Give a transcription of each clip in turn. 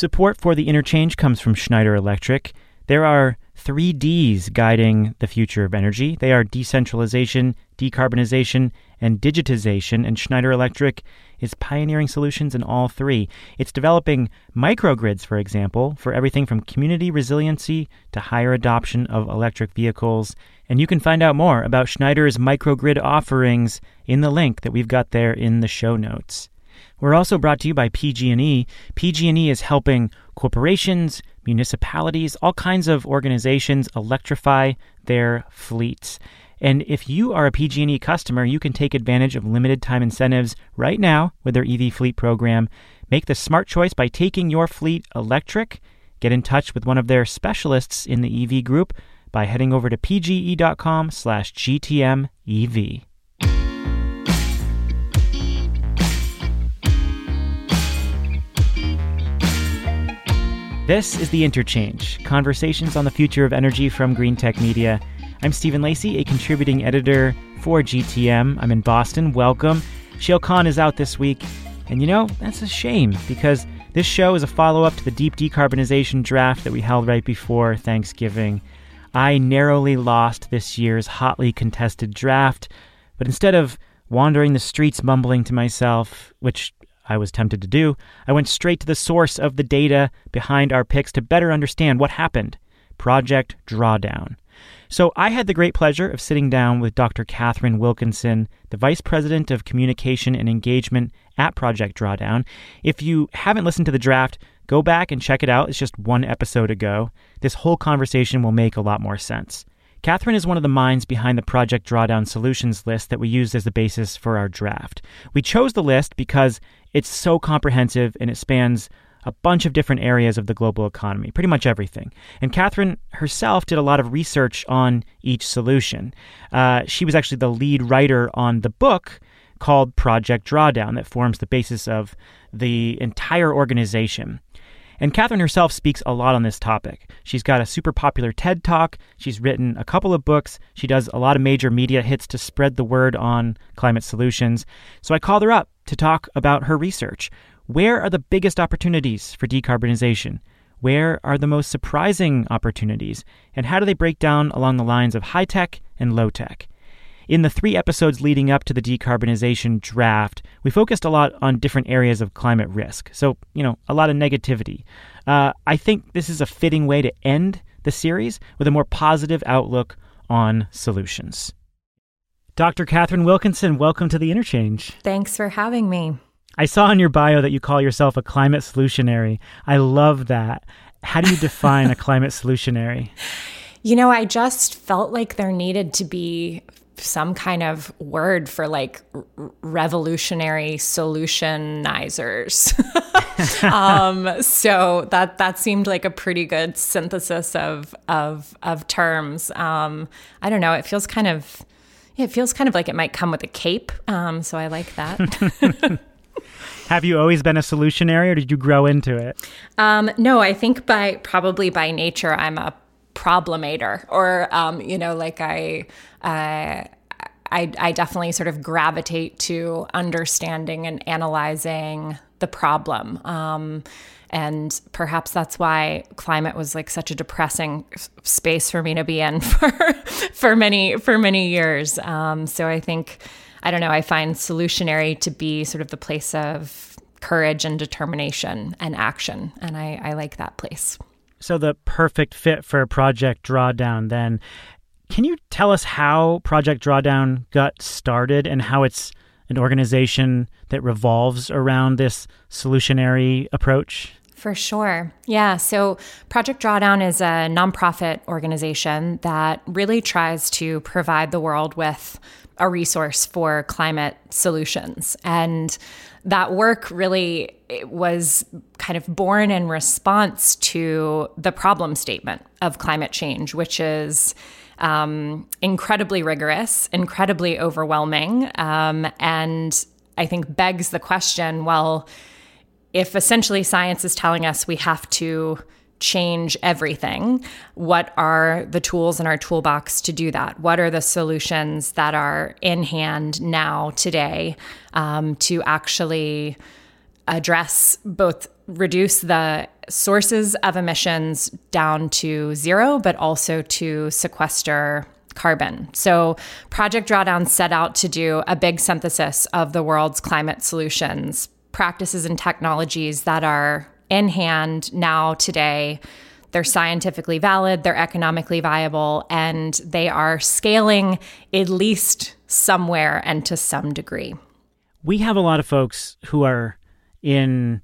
Support for the interchange comes from Schneider Electric. There are three Ds guiding the future of energy. They are decentralization, decarbonization, and digitization, and Schneider Electric is pioneering solutions in all three. It's developing microgrids, for example, for everything from community resiliency to higher adoption of electric vehicles. And you can find out more about Schneider's microgrid offerings in the link that we've got there in the show notes. We're also brought to you by PG&E. PG&E is helping corporations, municipalities, all kinds of organizations electrify their fleets. And if you are a PG&E customer, you can take advantage of limited time incentives right now with their EV fleet program. Make the smart choice by taking your fleet electric. Get in touch with one of their specialists in the EV group by heading over to pge.com/gtmev. This is The Interchange Conversations on the Future of Energy from Greentech Media. I'm Stephen Lacey, a contributing editor for GTM. I'm in Boston. Welcome. Shayle Kann is out this week. And you know, that's a shame because this show is a follow up to the deep decarbonization draft that we held right before Thanksgiving. I narrowly lost this year's hotly contested draft, but instead of wandering the streets mumbling to myself, which I was tempted to do, I went straight to the source of the data behind our picks to better understand what happened Project Drawdown. So I had the great pleasure of sitting down with Dr. Katharine Wilkinson, the Vice President of Communication and Engagement at Project Drawdown. If you haven't listened to the draft, go back and check it out. It's just one episode ago. This whole conversation will make a lot more sense. Katharine is one of the minds behind the Project Drawdown solutions list that we used as the basis for our draft. We chose the list because it's so comprehensive and it spans a bunch of different areas of the global economy, pretty much everything. And Katharine herself did a lot of research on each solution. Uh, she was actually the lead writer on the book called Project Drawdown that forms the basis of the entire organization. And Katharine herself speaks a lot on this topic. She's got a super popular TED Talk. She's written a couple of books. She does a lot of major media hits to spread the word on climate solutions. So I called her up to talk about her research. Where are the biggest opportunities for decarbonization? Where are the most surprising opportunities? And how do they break down along the lines of high tech and low tech? In the three episodes leading up to the decarbonization draft, we focused a lot on different areas of climate risk. So, you know, a lot of negativity. Uh, I think this is a fitting way to end the series with a more positive outlook on solutions. Dr. Katharine Wilkinson, welcome to the Interchange. Thanks for having me. I saw in your bio that you call yourself a climate solutionary. I love that. How do you define a climate solutionary? You know, I just felt like there needed to be some kind of word for like revolutionary solutionizers. um, so that that seemed like a pretty good synthesis of of of terms. Um, I don't know. It feels kind of it feels kind of like it might come with a cape. Um, so I like that. Have you always been a solutionary, or did you grow into it? Um, no, I think by probably by nature I'm a problemator or um, you know like I, uh, I I definitely sort of gravitate to understanding and analyzing the problem. Um, and perhaps that's why climate was like such a depressing space for me to be in for for many for many years. Um, so I think I don't know I find solutionary to be sort of the place of courage and determination and action. And I, I like that place so the perfect fit for Project Drawdown then. Can you tell us how Project Drawdown got started and how it's an organization that revolves around this solutionary approach? For sure. Yeah. So Project Drawdown is a nonprofit organization that really tries to provide the world with a resource for climate solutions. And that work really was kind of born in response to the problem statement of climate change, which is um, incredibly rigorous, incredibly overwhelming, um, and I think begs the question well, if essentially science is telling us we have to change everything, what are the tools in our toolbox to do that? What are the solutions that are in hand now, today, um, to actually address both reduce the sources of emissions down to zero, but also to sequester carbon. So, Project Drawdown set out to do a big synthesis of the world's climate solutions, practices, and technologies that are in hand now, today. They're scientifically valid, they're economically viable, and they are scaling at least somewhere and to some degree. We have a lot of folks who are in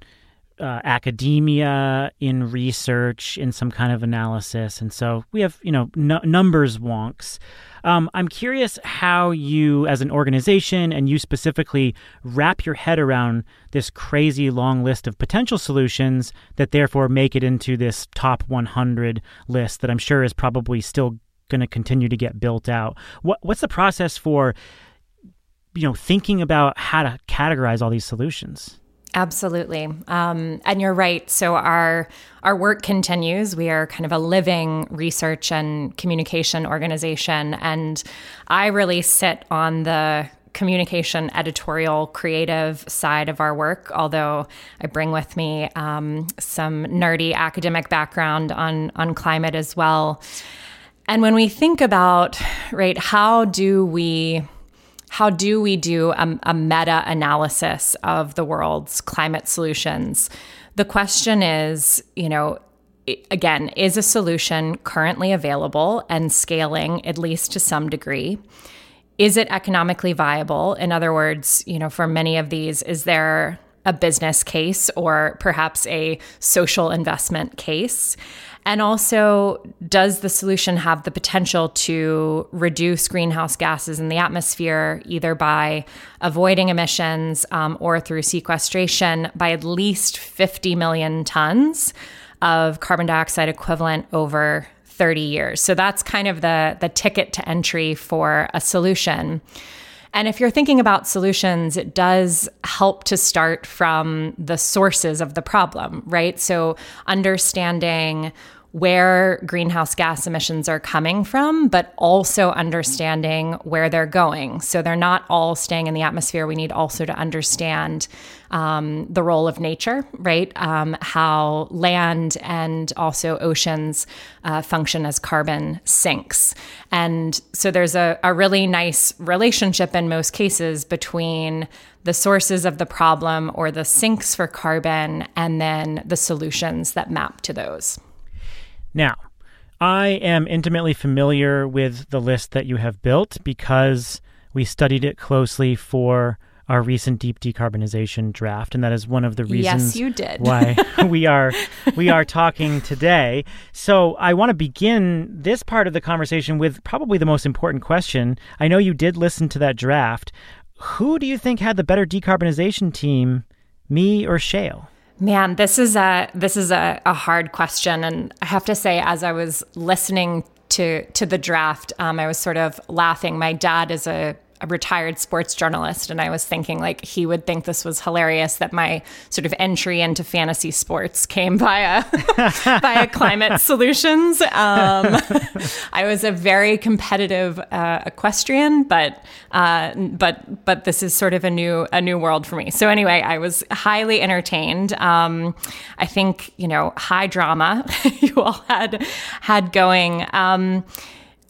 uh, academia, in research, in some kind of analysis. And so we have, you know, n- numbers wonks. Um, I'm curious how you, as an organization, and you specifically, wrap your head around this crazy long list of potential solutions that therefore make it into this top 100 list that I'm sure is probably still going to continue to get built out. What, what's the process for, you know, thinking about how to categorize all these solutions? Absolutely, um, and you're right. So our our work continues. We are kind of a living research and communication organization, and I really sit on the communication, editorial, creative side of our work. Although I bring with me um, some nerdy academic background on on climate as well. And when we think about right, how do we how do we do a, a meta analysis of the world's climate solutions? The question is, you know, again, is a solution currently available and scaling at least to some degree? Is it economically viable? In other words, you know, for many of these, is there a business case or perhaps a social investment case? And also, does the solution have the potential to reduce greenhouse gases in the atmosphere, either by avoiding emissions um, or through sequestration, by at least 50 million tons of carbon dioxide equivalent over 30 years? So that's kind of the, the ticket to entry for a solution. And if you're thinking about solutions, it does help to start from the sources of the problem, right? So understanding where greenhouse gas emissions are coming from, but also understanding where they're going. So they're not all staying in the atmosphere. We need also to understand um, the role of nature, right? Um, how land and also oceans uh, function as carbon sinks. And so there's a, a really nice relationship in most cases between the sources of the problem or the sinks for carbon and then the solutions that map to those. Now, I am intimately familiar with the list that you have built because we studied it closely for our recent deep decarbonization draft, and that is one of the reasons yes, you did. why we are we are talking today. So I want to begin this part of the conversation with probably the most important question. I know you did listen to that draft. Who do you think had the better decarbonization team, me or Shayle? Man, this is a this is a, a hard question, and I have to say, as I was listening to to the draft, um, I was sort of laughing. My dad is a a retired sports journalist and I was thinking like he would think this was hilarious that my sort of entry into fantasy sports came via via climate solutions. Um, I was a very competitive uh, equestrian, but uh, but but this is sort of a new a new world for me. So anyway, I was highly entertained. Um, I think you know high drama you all had had going. Um,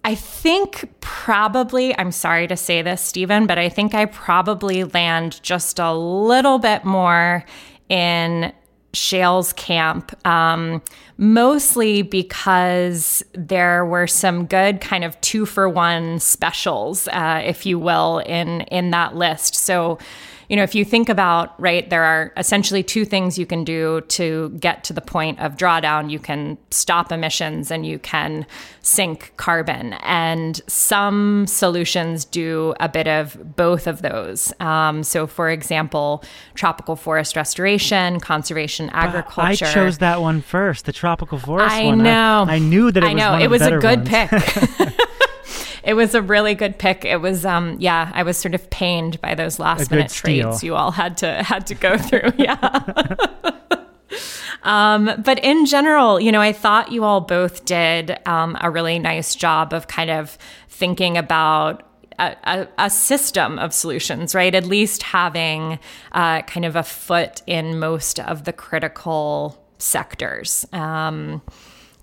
I think probably, I'm sorry to say this, Stephen, but I think I probably land just a little bit more in Shayle's camp, um, mostly because there were some good kind of two for one specials, uh, if you will, in in that list. So you know, if you think about, right, there are essentially two things you can do to get to the point of drawdown. You can stop emissions and you can sink carbon. And some solutions do a bit of both of those. Um, so, for example, tropical forest restoration, conservation agriculture. I chose that one first, the tropical forest I one. Know. I, I knew that it I was know. it was a good ones. pick. it was a really good pick. It was, um, yeah, I was sort of pained by those last minute trades you all had to had to go through. Yeah. Um, but in general, you know, I thought you all both did um, a really nice job of kind of thinking about a, a, system of solutions, right? At least having uh, kind of a foot in most of the critical sectors. Um,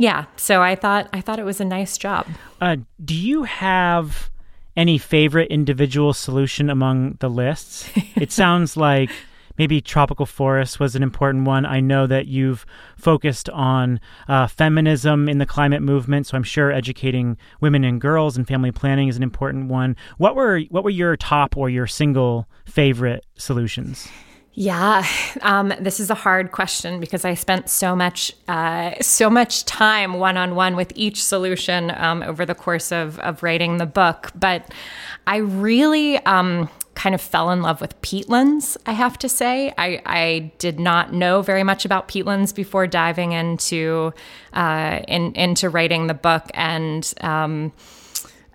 yeah, so I thought I thought it was a nice job. Uh, do you have any favorite individual solution among the lists? it sounds like maybe tropical forests was an important one. I know that you've focused on uh, feminism in the climate movement, so I'm sure educating women and girls and family planning is an important one. What were what were your top or your single favorite solutions? Yeah, um, this is a hard question because I spent so much, uh, so much time one on one with each solution um, over the course of of writing the book. But I really um, kind of fell in love with peatlands. I have to say, I, I did not know very much about peatlands before diving into uh, in, into writing the book, and um,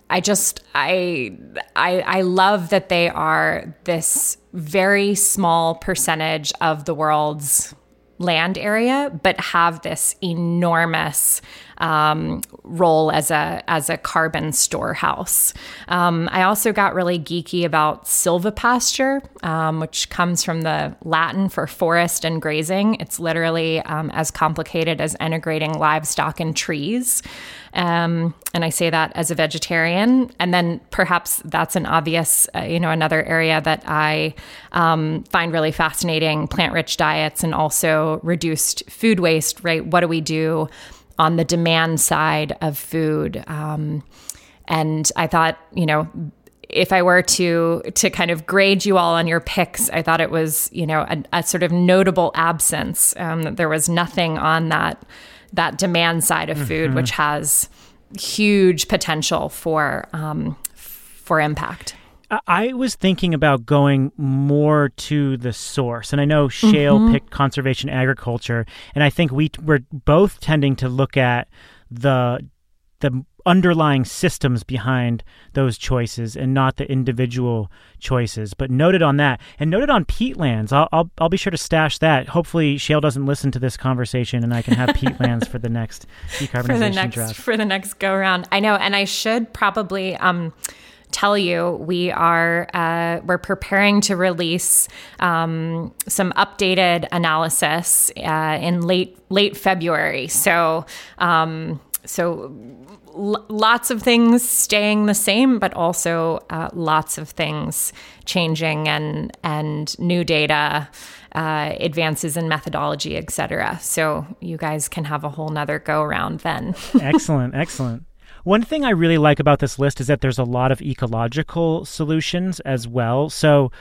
I just I, I I love that they are this very small percentage of the world's land area, but have this enormous um, role as a as a carbon storehouse. Um, I also got really geeky about silvopasture, um, which comes from the Latin for forest and grazing. It's literally um, as complicated as integrating livestock and trees. Um, and I say that as a vegetarian. And then perhaps that's an obvious, uh, you know, another area that I um, find really fascinating plant rich diets and also reduced food waste, right? What do we do on the demand side of food? Um, and I thought, you know, if I were to to kind of grade you all on your picks, I thought it was you know a, a sort of notable absence. Um, there was nothing on that that demand side of food, mm-hmm. which has huge potential for um, for impact. I was thinking about going more to the source, and I know Shayle mm-hmm. picked conservation agriculture, and I think we we're both tending to look at the the underlying systems behind those choices and not the individual choices. But noted on that, and noted on peatlands, I'll, I'll, I'll be sure to stash that. Hopefully, Shayle doesn't listen to this conversation, and I can have peatlands for the next decarbonization for the next, draft for the next go around. I know, and I should probably. Um, tell you we are uh, we're preparing to release um, some updated analysis uh, in late late February. So um, so lots of things staying the same, but also uh, lots of things changing and and new data. Uh, advances in methodology, et cetera. So you guys can have a whole nother go around then. excellent, excellent. One thing I really like about this list is that there's a lot of ecological solutions as well. So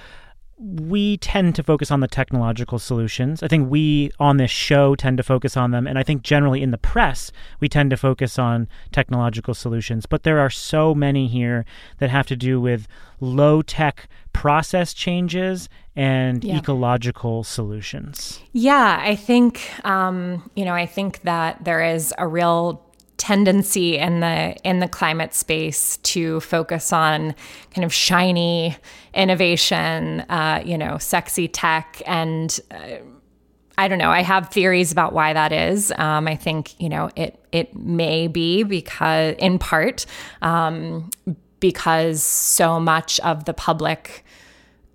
we tend to focus on the technological solutions. I think we on this show tend to focus on them. And I think generally in the press, we tend to focus on technological solutions. But there are so many here that have to do with low tech process changes and yeah. ecological solutions. Yeah, I think, um, you know, I think that there is a real tendency in the in the climate space to focus on kind of shiny innovation, uh, you know, sexy tech, and uh, I don't know. I have theories about why that is. Um, I think you know it it may be because in part um, because so much of the public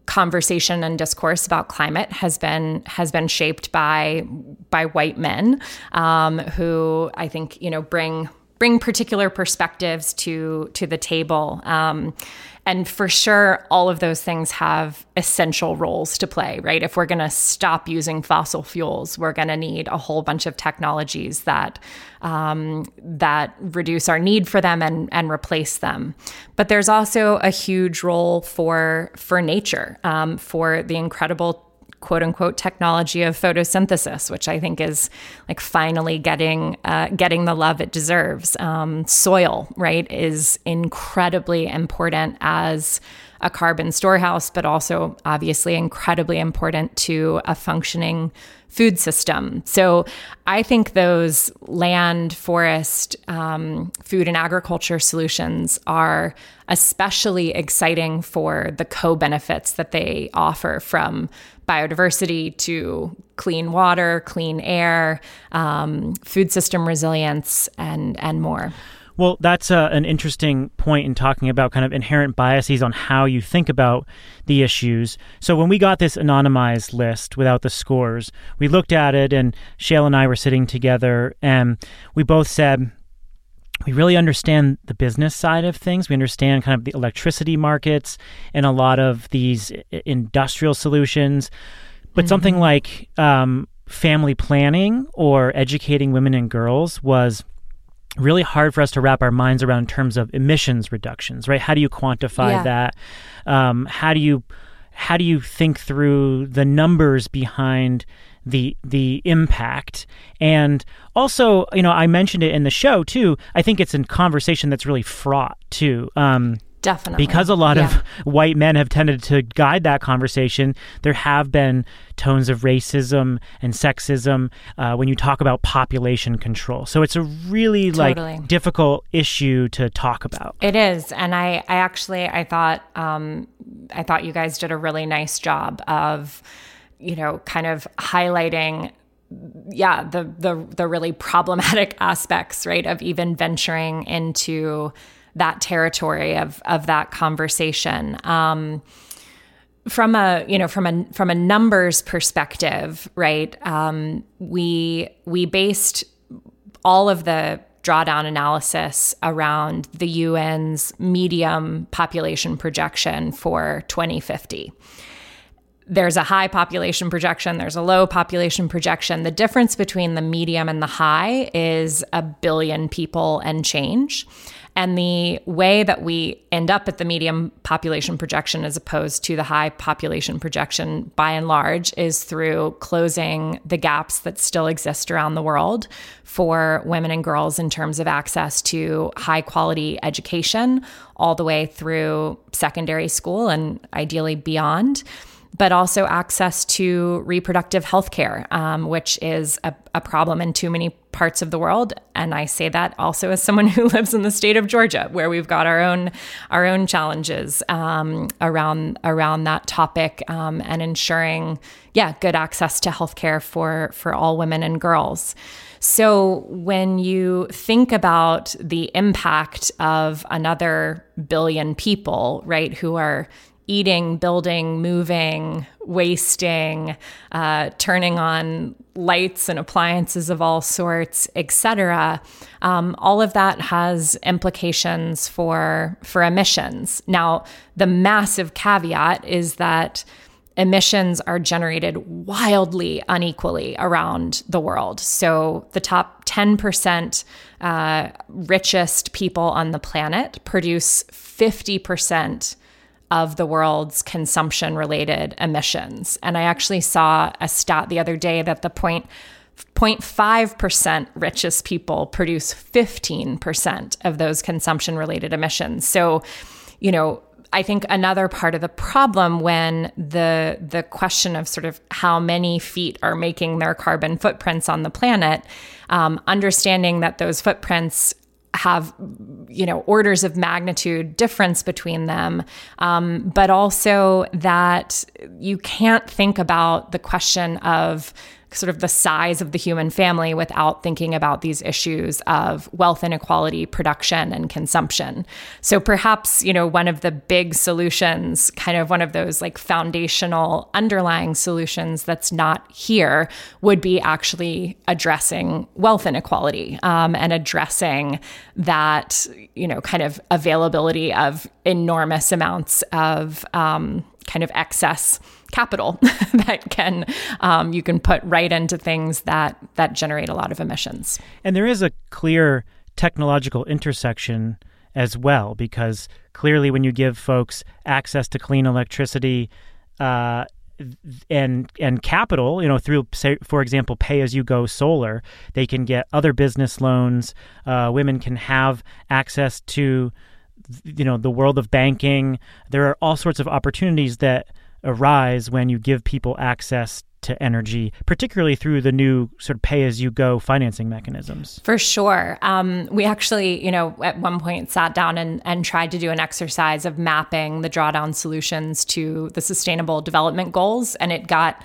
conversation and discourse about climate has been has been shaped by by white men um, who I think you know bring bring particular perspectives to to the table. Um, and for sure, all of those things have essential roles to play, right? If we're going to stop using fossil fuels, we're going to need a whole bunch of technologies that um, that reduce our need for them and and replace them. But there's also a huge role for for nature, um, for the incredible quote unquote technology of photosynthesis, which I think is like finally getting uh, getting the love it deserves. Um, soil, right, is incredibly important as a carbon storehouse, but also obviously incredibly important to a functioning food system. So I think those land, forest, um, food, and agriculture solutions are especially exciting for the co benefits that they offer from biodiversity to clean water, clean air, um, food system resilience, and, and more. Well, that's uh, an interesting point in talking about kind of inherent biases on how you think about the issues. So, when we got this anonymized list without the scores, we looked at it, and Shayle and I were sitting together, and we both said, we really understand the business side of things. We understand kind of the electricity markets and a lot of these industrial solutions. But mm-hmm. something like um, family planning or educating women and girls was really hard for us to wrap our minds around in terms of emissions reductions, right? How do you quantify yeah. that? Um, how do you how do you think through the numbers behind the the impact and also you know i mentioned it in the show too i think it's a conversation that's really fraught too um, Definitely. Because a lot yeah. of white men have tended to guide that conversation, there have been tones of racism and sexism uh, when you talk about population control. So it's a really totally. like difficult issue to talk about. It is, and I, I actually, I thought, um, I thought you guys did a really nice job of, you know, kind of highlighting yeah the the the really problematic aspects right of even venturing into that territory of of that conversation. Um, from a you know from a from a numbers perspective, right? Um, we we based all of the drawdown analysis around the UN's medium population projection for 2050 there's a high population projection, there's a low population projection. The difference between the medium and the high is a billion people and change. And the way that we end up at the medium population projection as opposed to the high population projection by and large is through closing the gaps that still exist around the world for women and girls in terms of access to high quality education all the way through secondary school and ideally beyond but also access to reproductive health care, um, which is a, a, problem in too many parts of the world. And I say that also as someone who lives in the state of Georgia, where we've got our own our own challenges um, around around that topic um, and ensuring, yeah, good access to health care for for all women and girls. So when you think about the impact of another billion people, right, who are eating, building, moving, wasting, uh, turning on lights and appliances of all sorts, etc. Um, all of that has implications for for emissions. Now, the massive caveat is that emissions are generated wildly unequally around the world. So the top 10% uh, richest people on the planet produce 50% of the world's consumption related emissions. And I actually saw a stat the other day that the point 0.5% richest people produce 15% of those consumption related emissions. So, you know, I think another part of the problem when the the question of sort of how many feet are making their carbon footprints on the planet, um, understanding that those footprints have you know orders of magnitude difference between them. Um, but also that you can't think about the question of sort of the size of the human family without thinking about these issues of wealth inequality, production, and consumption. So perhaps, you know, one of the big solutions, kind of one of those like foundational underlying solutions that's not here, would be actually addressing wealth inequality um, and addressing that, you know, kind of availability of enormous amounts of um, kind of excess capital that can um, you can put right into things that that generate a lot of emissions. And there is a clear technological intersection as well, because clearly, when you give folks access to clean electricity. Uh, and and capital, you know, through say, for example, pay as you go solar, they can get other business loans. Uh, women can have access to, you know, the world of banking. There are all sorts of opportunities that arise when you give people access to energy, particularly through the new sort of pay as you go financing mechanisms? For sure. Um, we actually, you know, at one point sat down and, and tried to do an exercise of mapping the drawdown solutions to the sustainable development goals. And it got,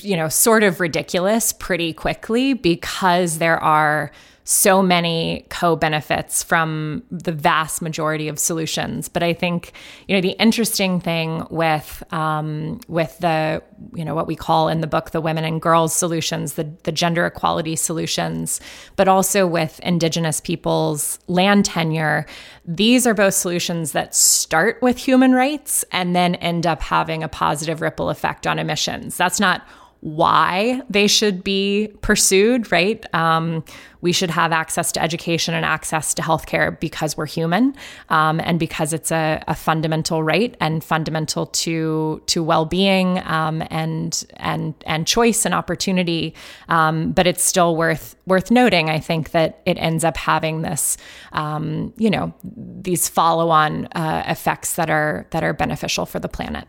you know, sort of ridiculous pretty quickly because there are so many co-benefits from the vast majority of solutions. But I think you know the interesting thing with um, with the you know what we call in the book the women and girls solutions, the the gender equality solutions, but also with Indigenous peoples land tenure. These are both solutions that start with human rights and then end up having a positive ripple effect on emissions. That's not why they should be pursued, right? Um, we should have access to education and access to healthcare because we're human um, and because it's a, a, fundamental right and fundamental to to well-being um, and and and choice and opportunity. Um, but it's still worth worth noting, I think, that it ends up having this, um, you know, these follow-on uh, effects that are that are beneficial for the planet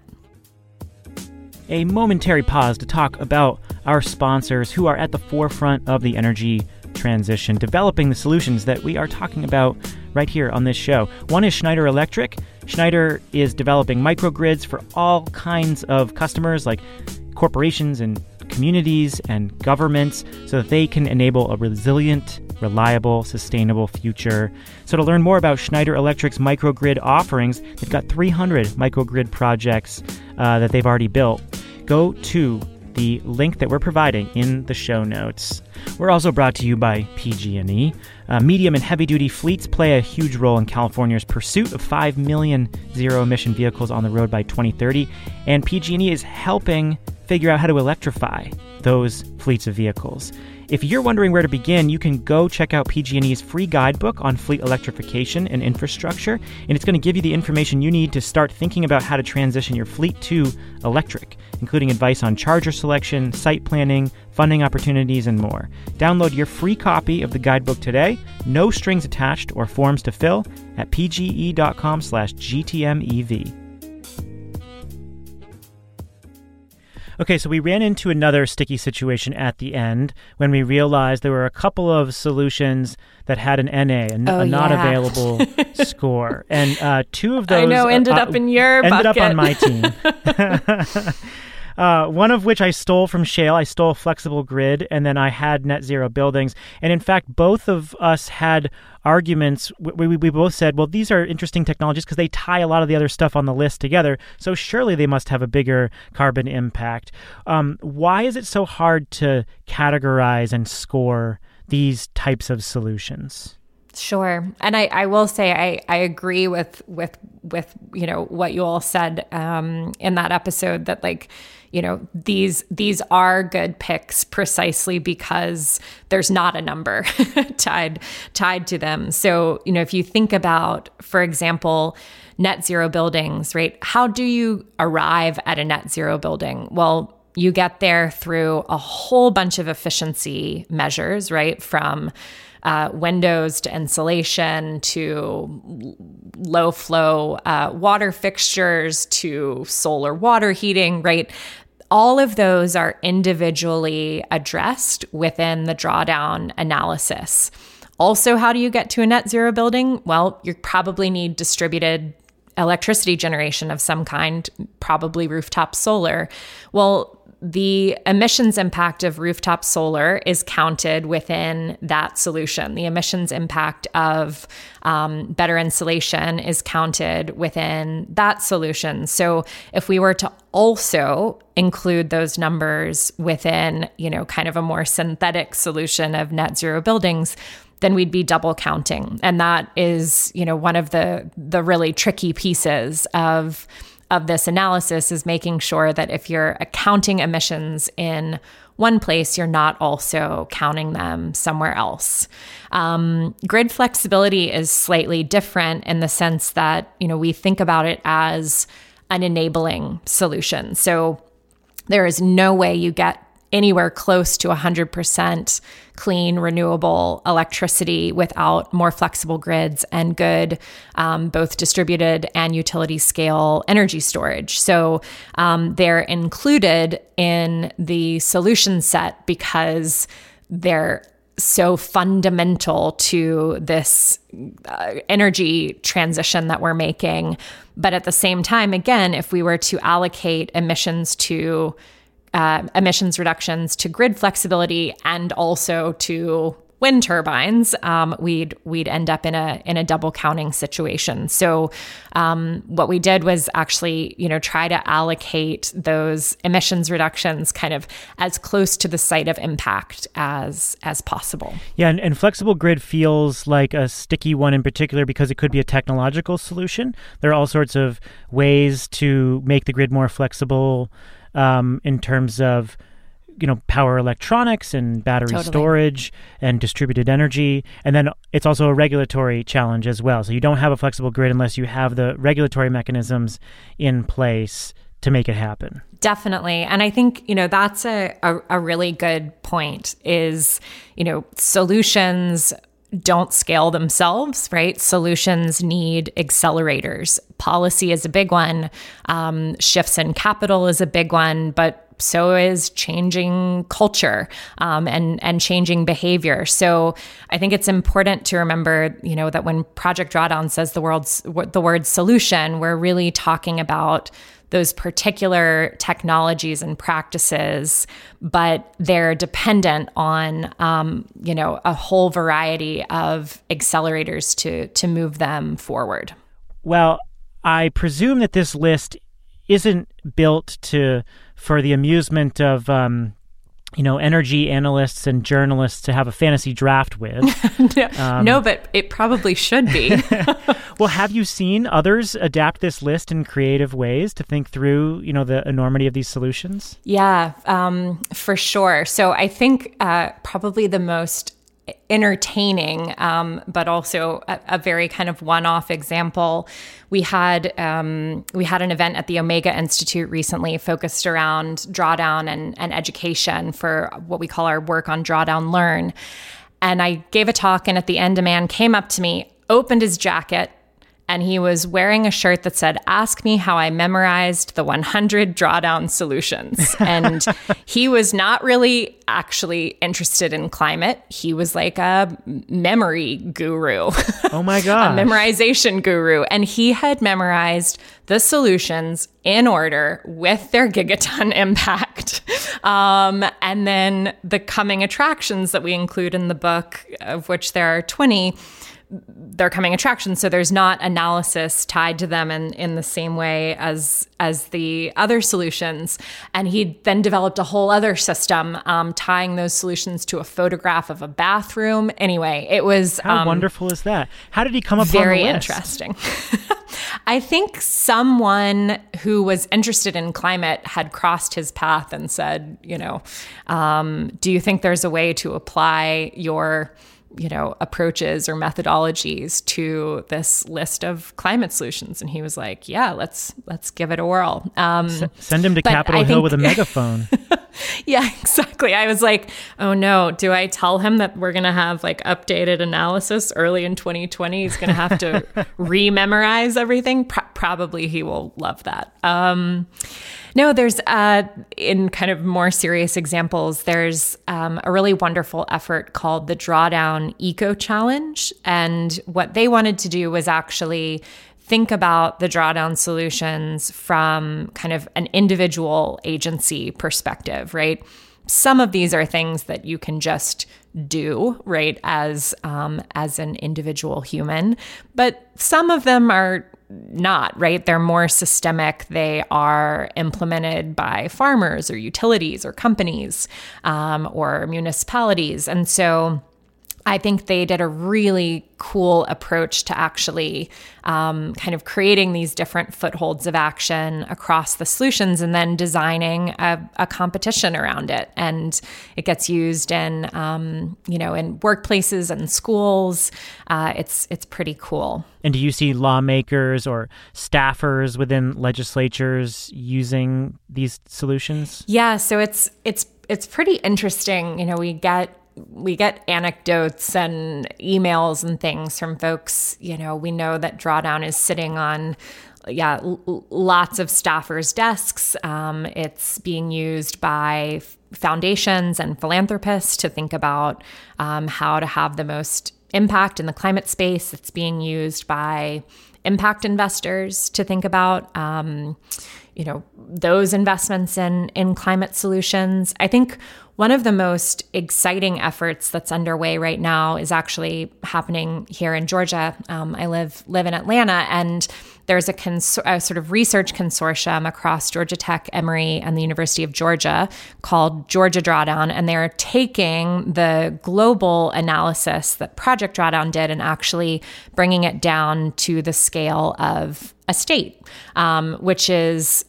a momentary pause to talk about our sponsors who are at the forefront of the energy transition, developing the solutions that we are talking about right here on this show. One is Schneider Electric. Schneider is developing microgrids for all kinds of customers like corporations and communities and governments so that they can enable a resilient, reliable, sustainable future. So, to learn more about Schneider Electric's microgrid offerings, they've got 300 microgrid projects uh, that they've already built. Go to the link that we're providing in the show notes. We're also brought to you by PG&E. Uh, medium and heavy-duty fleets play a huge role in California's pursuit of 5 million zero-emission vehicles on the road by 2030, and PG&E is helping figure out how to electrify those fleets of vehicles. If you're wondering where to begin, you can go check out PG&E's free guidebook on fleet electrification and infrastructure, and it's going to give you the information you need to start thinking about how to transition your fleet to electric, including advice on charger selection, site planning, funding opportunities, and more. Download your free copy of the guidebook today, no strings attached or forms to fill at pge.com/gtmev. Okay, so we ran into another sticky situation at the end when we realized there were a couple of solutions that had an NA, a, oh, a not yeah. available score, and uh, two of those I know ended uh, up in your ended bucket. up on my team. Uh, one of which I stole from Shayle. I stole Flexible Grid, and then I had Net Zero Buildings. And in fact, both of us had arguments. We, we, we both said, well, these are interesting technologies because they tie a lot of the other stuff on the list together. So surely they must have a bigger carbon impact. Um, why is it so hard to categorize and score these types of solutions? Sure. And I, I will say I, I agree with with with you know what you all said um, in that episode that like you know these these are good picks precisely because there's not a number tied tied to them. So you know if you think about for example net zero buildings, right? How do you arrive at a net zero building? Well, you get there through a whole bunch of efficiency measures, right? From uh, windows to insulation to low flow uh, water fixtures to solar water heating, right? All of those are individually addressed within the drawdown analysis. Also, how do you get to a net zero building? Well, you probably need distributed electricity generation of some kind, probably rooftop solar. Well, the emissions impact of rooftop solar is counted within that solution. The emissions impact of um, better insulation is counted within that solution. So if we were to also include those numbers within, you know, kind of a more synthetic solution of net zero buildings, then we'd be double counting. And that is, you know, one of the the really tricky pieces of of this analysis is making sure that if you're accounting emissions in one place, you're not also counting them somewhere else. Um, grid flexibility is slightly different in the sense that you know we think about it as an enabling solution. So there is no way you get anywhere close to 100% clean, renewable electricity without more flexible grids and good, um, both distributed and utility scale energy storage. So um, they're included in the solution set because they're so fundamental to this uh, energy transition that we're making. But at the same time, again, if we were to allocate emissions to uh, emissions reductions to grid flexibility and also to wind turbines, um, we'd we'd end up in a in a double counting situation. So um, what we did was actually you know try to allocate those emissions reductions kind of as close to the site of impact as as possible. Yeah, and, and flexible grid feels like a sticky one in particular because it could be a technological solution. There are all sorts of ways to make the grid more flexible um, in terms of you know power electronics and battery totally. storage and distributed energy. And then it's also a regulatory challenge as well. So you don't have a flexible grid unless you have the regulatory mechanisms in place to make it happen. Definitely. And i think you know that's a, a, a really good point is you know solutions don't scale themselves, right? Solutions need accelerators. Policy is a big one. Um, shifts in capital is a big one, but so is changing culture um, and and changing behavior. So I think it's important to remember, you know, that when Project Drawdown says the world's the word solution, we're really talking about those particular technologies and practices, but they're dependent on um, you know a whole variety of accelerators to to move them forward. Well, I presume that this list isn't built to for the amusement of um, you know energy analysts and journalists to have a fantasy draft with. no, um, no, but it probably should be. well, have you seen others adapt this list in creative ways to think through you know the enormity of these solutions? Yeah, um, for sure. So I think uh, probably the most entertaining, um, but also a, a, very kind of one-off example. We had um, we had an event at the Omega Institute recently focused around drawdown and, and education for what we call our work on drawdown learn. And I gave a talk, and at the end, a man came up to me, opened his jacket, and he was wearing a shirt that said, Ask me how I memorized the 100 drawdown solutions. And he was not really actually interested in climate. He was like a memory guru. Oh my God. a memorization guru. And he had memorized the solutions in order with their gigaton impact. Um, and then the coming attractions that we include in the book, of which there are 20 they're coming attractions so there's not analysis tied to them in, in the same way as as the other solutions. And he then developed a whole other system um, tying those solutions to a photograph of a bathroom. Anyway it was how um, wonderful is that? How did he come up very interesting. I think someone who was interested in climate had crossed his path and said, you know, um, do you think there's a way to apply your you know approaches or methodologies to this list of climate solutions. And he was like yeah let's let's give it a whirl. Um, S- send him to capitol hill think, with a megaphone. Yeah exactly. I was like oh no do i tell him that we're going to have like updated analysis early in 2020 he's going to have to rememorize everything? Pro- probably he will love that um, no, there's uh, in kind of more serious examples. There's um, a really wonderful effort called the Drawdown Eco Challenge, and what they wanted to do was actually think about the drawdown solutions from kind of an individual agency perspective, right? Some of these are things that you can just do, right, as um, as an individual human, but some of them are not, right? They're more systemic. They are implemented by farmers or utilities or companies um, or municipalities. And so I think they did a really cool approach to actually um, kind of creating these different footholds of action across the solutions and then designing a, a competition around it. And it gets used in, um, you know, in workplaces and schools. Uh, it's it's pretty cool. And do you see lawmakers or staffers within legislatures using these solutions? Yeah, so it's it's it's pretty interesting. You know, we get we get anecdotes and emails and things from folks. You know, we know that Drawdown is sitting on, yeah, l- lots of staffers' desks. Um, it's being used by foundations and philanthropists to think about um, how to have the most impact in the climate space. It's being used by impact investors to think about. Um, you know, those investments in in climate solutions. I think one of the most exciting efforts that's underway right now is actually happening here in Georgia. Um, I live live in Atlanta, and there's a, cons- a, sort of research consortium across Georgia Tech, Emory, and the University of Georgia called Georgia Drawdown, and they're taking the global analysis that Project Drawdown did and actually bringing it down to the scale of a state, um, which is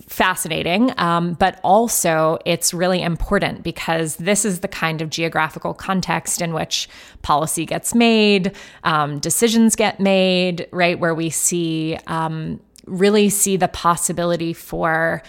fascinating. Um, but also, it's really important because this is the kind of geographical context in which policy gets made, um, decisions get made, right? Where we see um, really see the possibility for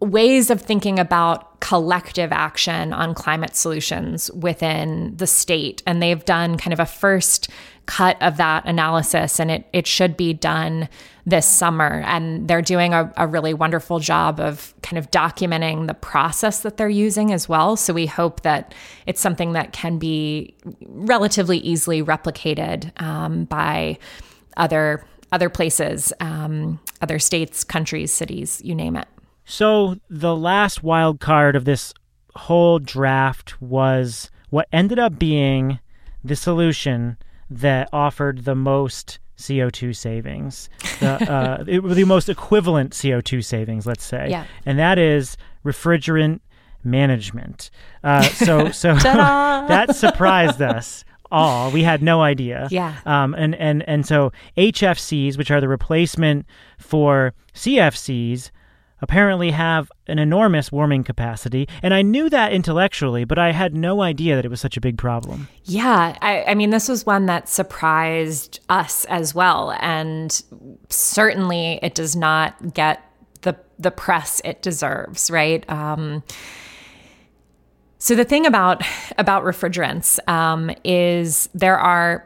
ways of thinking about collective action on climate solutions within the state. And they've done kind of a first cut of that analysis, and it, it should be done this summer. And they're doing a, a really wonderful job of kind of documenting the process that they're using as well. So we hope that it's something that can be relatively easily replicated um, by other other places, um, other states, countries, cities, you name it. So the last wild card of this whole draft was what ended up being the solution that offered the most CO2 savings, the, uh, it, the most equivalent CO2 savings, let's say, yeah. and that is refrigerant management. Uh, so, so that surprised us all. We had no idea. Yeah. Um, and and and so HFCs, which are the replacement for CFCs, apparently have an enormous warming capacity. And I knew that intellectually, but I had no idea that it was such a big problem. Yeah. I, I, mean, this was one that surprised us as well. And certainly it does not get the, the press it deserves, right? Um, so the thing about about refrigerants um, is there are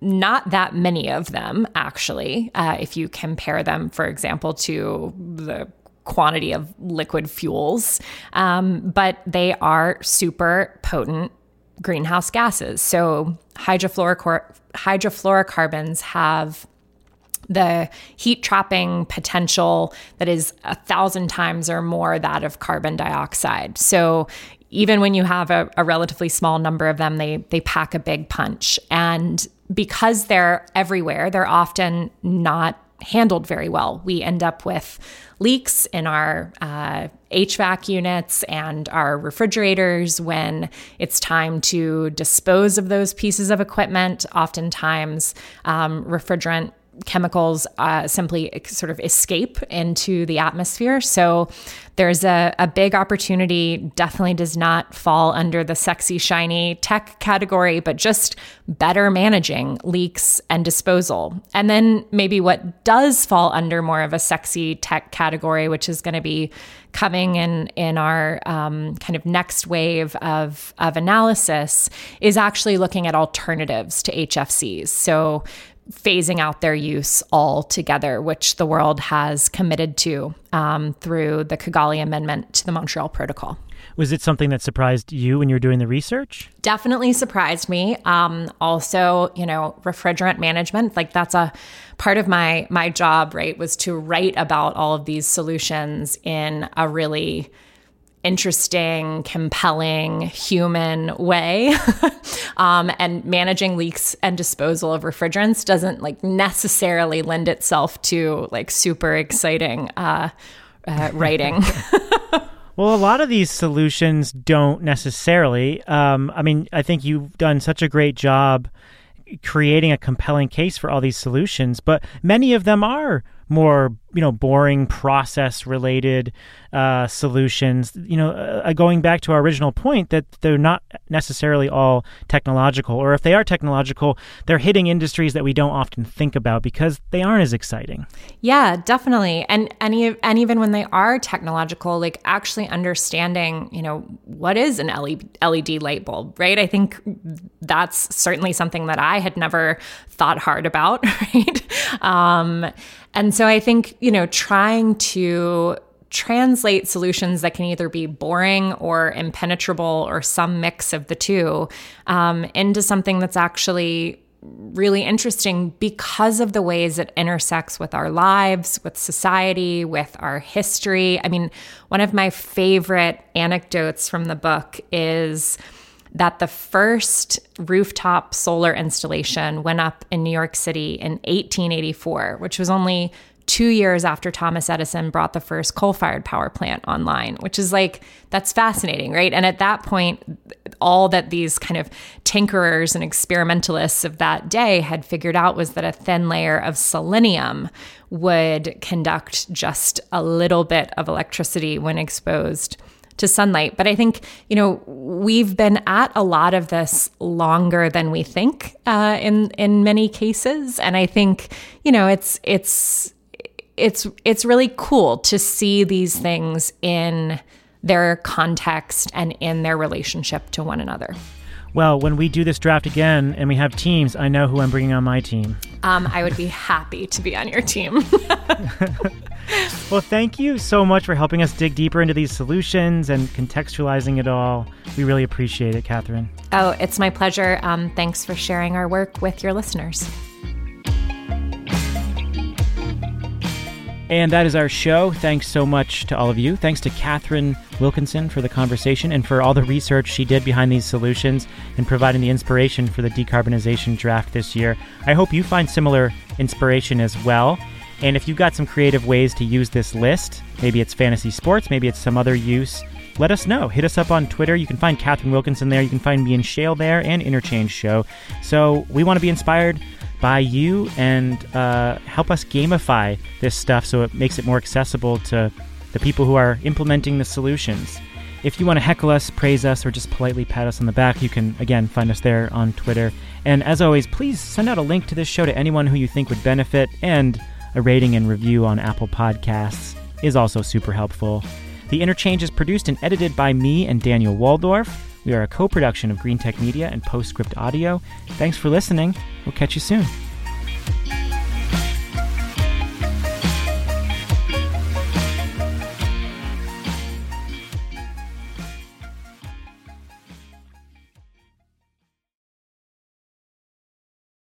not that many of them actually uh, if you compare them for example to the quantity of liquid fuels, um, but they are super potent greenhouse gases. So hydrofluorocarbons have the heat trapping potential that is a thousand times or more that of carbon dioxide. So even when you have a, a, relatively small number of them, they they pack a big punch. And because they're everywhere, they're often not handled very well. We end up with leaks in our uh, HVAC units and our refrigerators when it's time to dispose of those pieces of equipment. Oftentimes, um, refrigerant chemicals uh, simply sort of escape into the atmosphere. So there's a, a big opportunity, definitely does not fall under the sexy, shiny tech category, but just better managing leaks and disposal. And then maybe what does fall under more of a sexy tech category, which is going to be coming in in our um, kind of next wave of of analysis, is actually looking at alternatives to HFCs. So phasing out their use altogether, which the world has committed to um, through the Kigali Amendment to the Montreal Protocol. Was it something that surprised you when you were doing the research? Definitely surprised me. Um, also, you know, refrigerant management, like that's a part of my my job, right, was to write about all of these solutions in a really interesting, compelling, human way. um, and managing leaks and disposal of refrigerants doesn't like necessarily lend itself to like super exciting uh, uh, writing. Well, a lot of these solutions don't necessarily. Um, I mean, I think you've done such a great job creating a compelling case for all these solutions, but many of them are more you know boring process related uh, solutions. You know uh, going back to our original point that they're not necessarily all technological or if they are technological they're hitting industries that we don't often think about because they aren't as exciting. Yeah definitely. And and, and even when they are technological like actually understanding you know what is an led light bulb right? I think that's certainly something that i had never thought hard about right? Um, and so I think, you know, trying to translate solutions that can either be boring or impenetrable or some mix of the two um, into something that's actually really interesting because of the ways it intersects with our lives, with society, with our history. I mean, one of my favorite anecdotes from the book is that the first rooftop solar installation went up in New York City in 1884, which was only two years after Thomas Edison brought the first coal fired power plant online, which is like, that's fascinating, right? And at that point, all that these kind of tinkerers and experimentalists of that day had figured out was that a thin layer of selenium would conduct just a little bit of electricity when exposed to sunlight. But I think, you know, we've been at a lot of this longer than we think uh, in in many cases, and I think, you know, it's it's it's it's really cool to see these things in their context and in their relationship to one another. Well, when we do this draft again and we have teams, I know who I'm bringing on my team. Um, I would be happy to be on your team. well, thank you so much for helping us dig deeper into these solutions and contextualizing it all. We really appreciate it, Katharine. Oh, it's my pleasure. Um, thanks for sharing our work with your listeners. And that is our show. Thanks so much to all of you. Thanks to Katharine Wilkinson for the conversation and for all the research she did behind these solutions and providing the inspiration for the decarbonization draft this year. I hope you find similar inspiration as well. And if you've got some creative ways to use this list, maybe it's fantasy sports, maybe it's some other use, let us know. Hit us up on Twitter. You can find Katharine Wilkinson there. You can find me and Shayle there and Interchange Show. So we want to be inspired by you and uh, help us gamify this stuff so it makes it more accessible to the people who are implementing the solutions. If you want to heckle us, praise us, or just politely pat us on the back, you can again find us there on Twitter. And as always, please send out a link to this show to anyone who you think would benefit, and a rating and review on Apple Podcasts is also super helpful. The Interchange is produced and edited by me and Daniel Woldorff. We are a co production of Greentech Media and Postscript Audio. Thanks for listening. We'll catch you soon.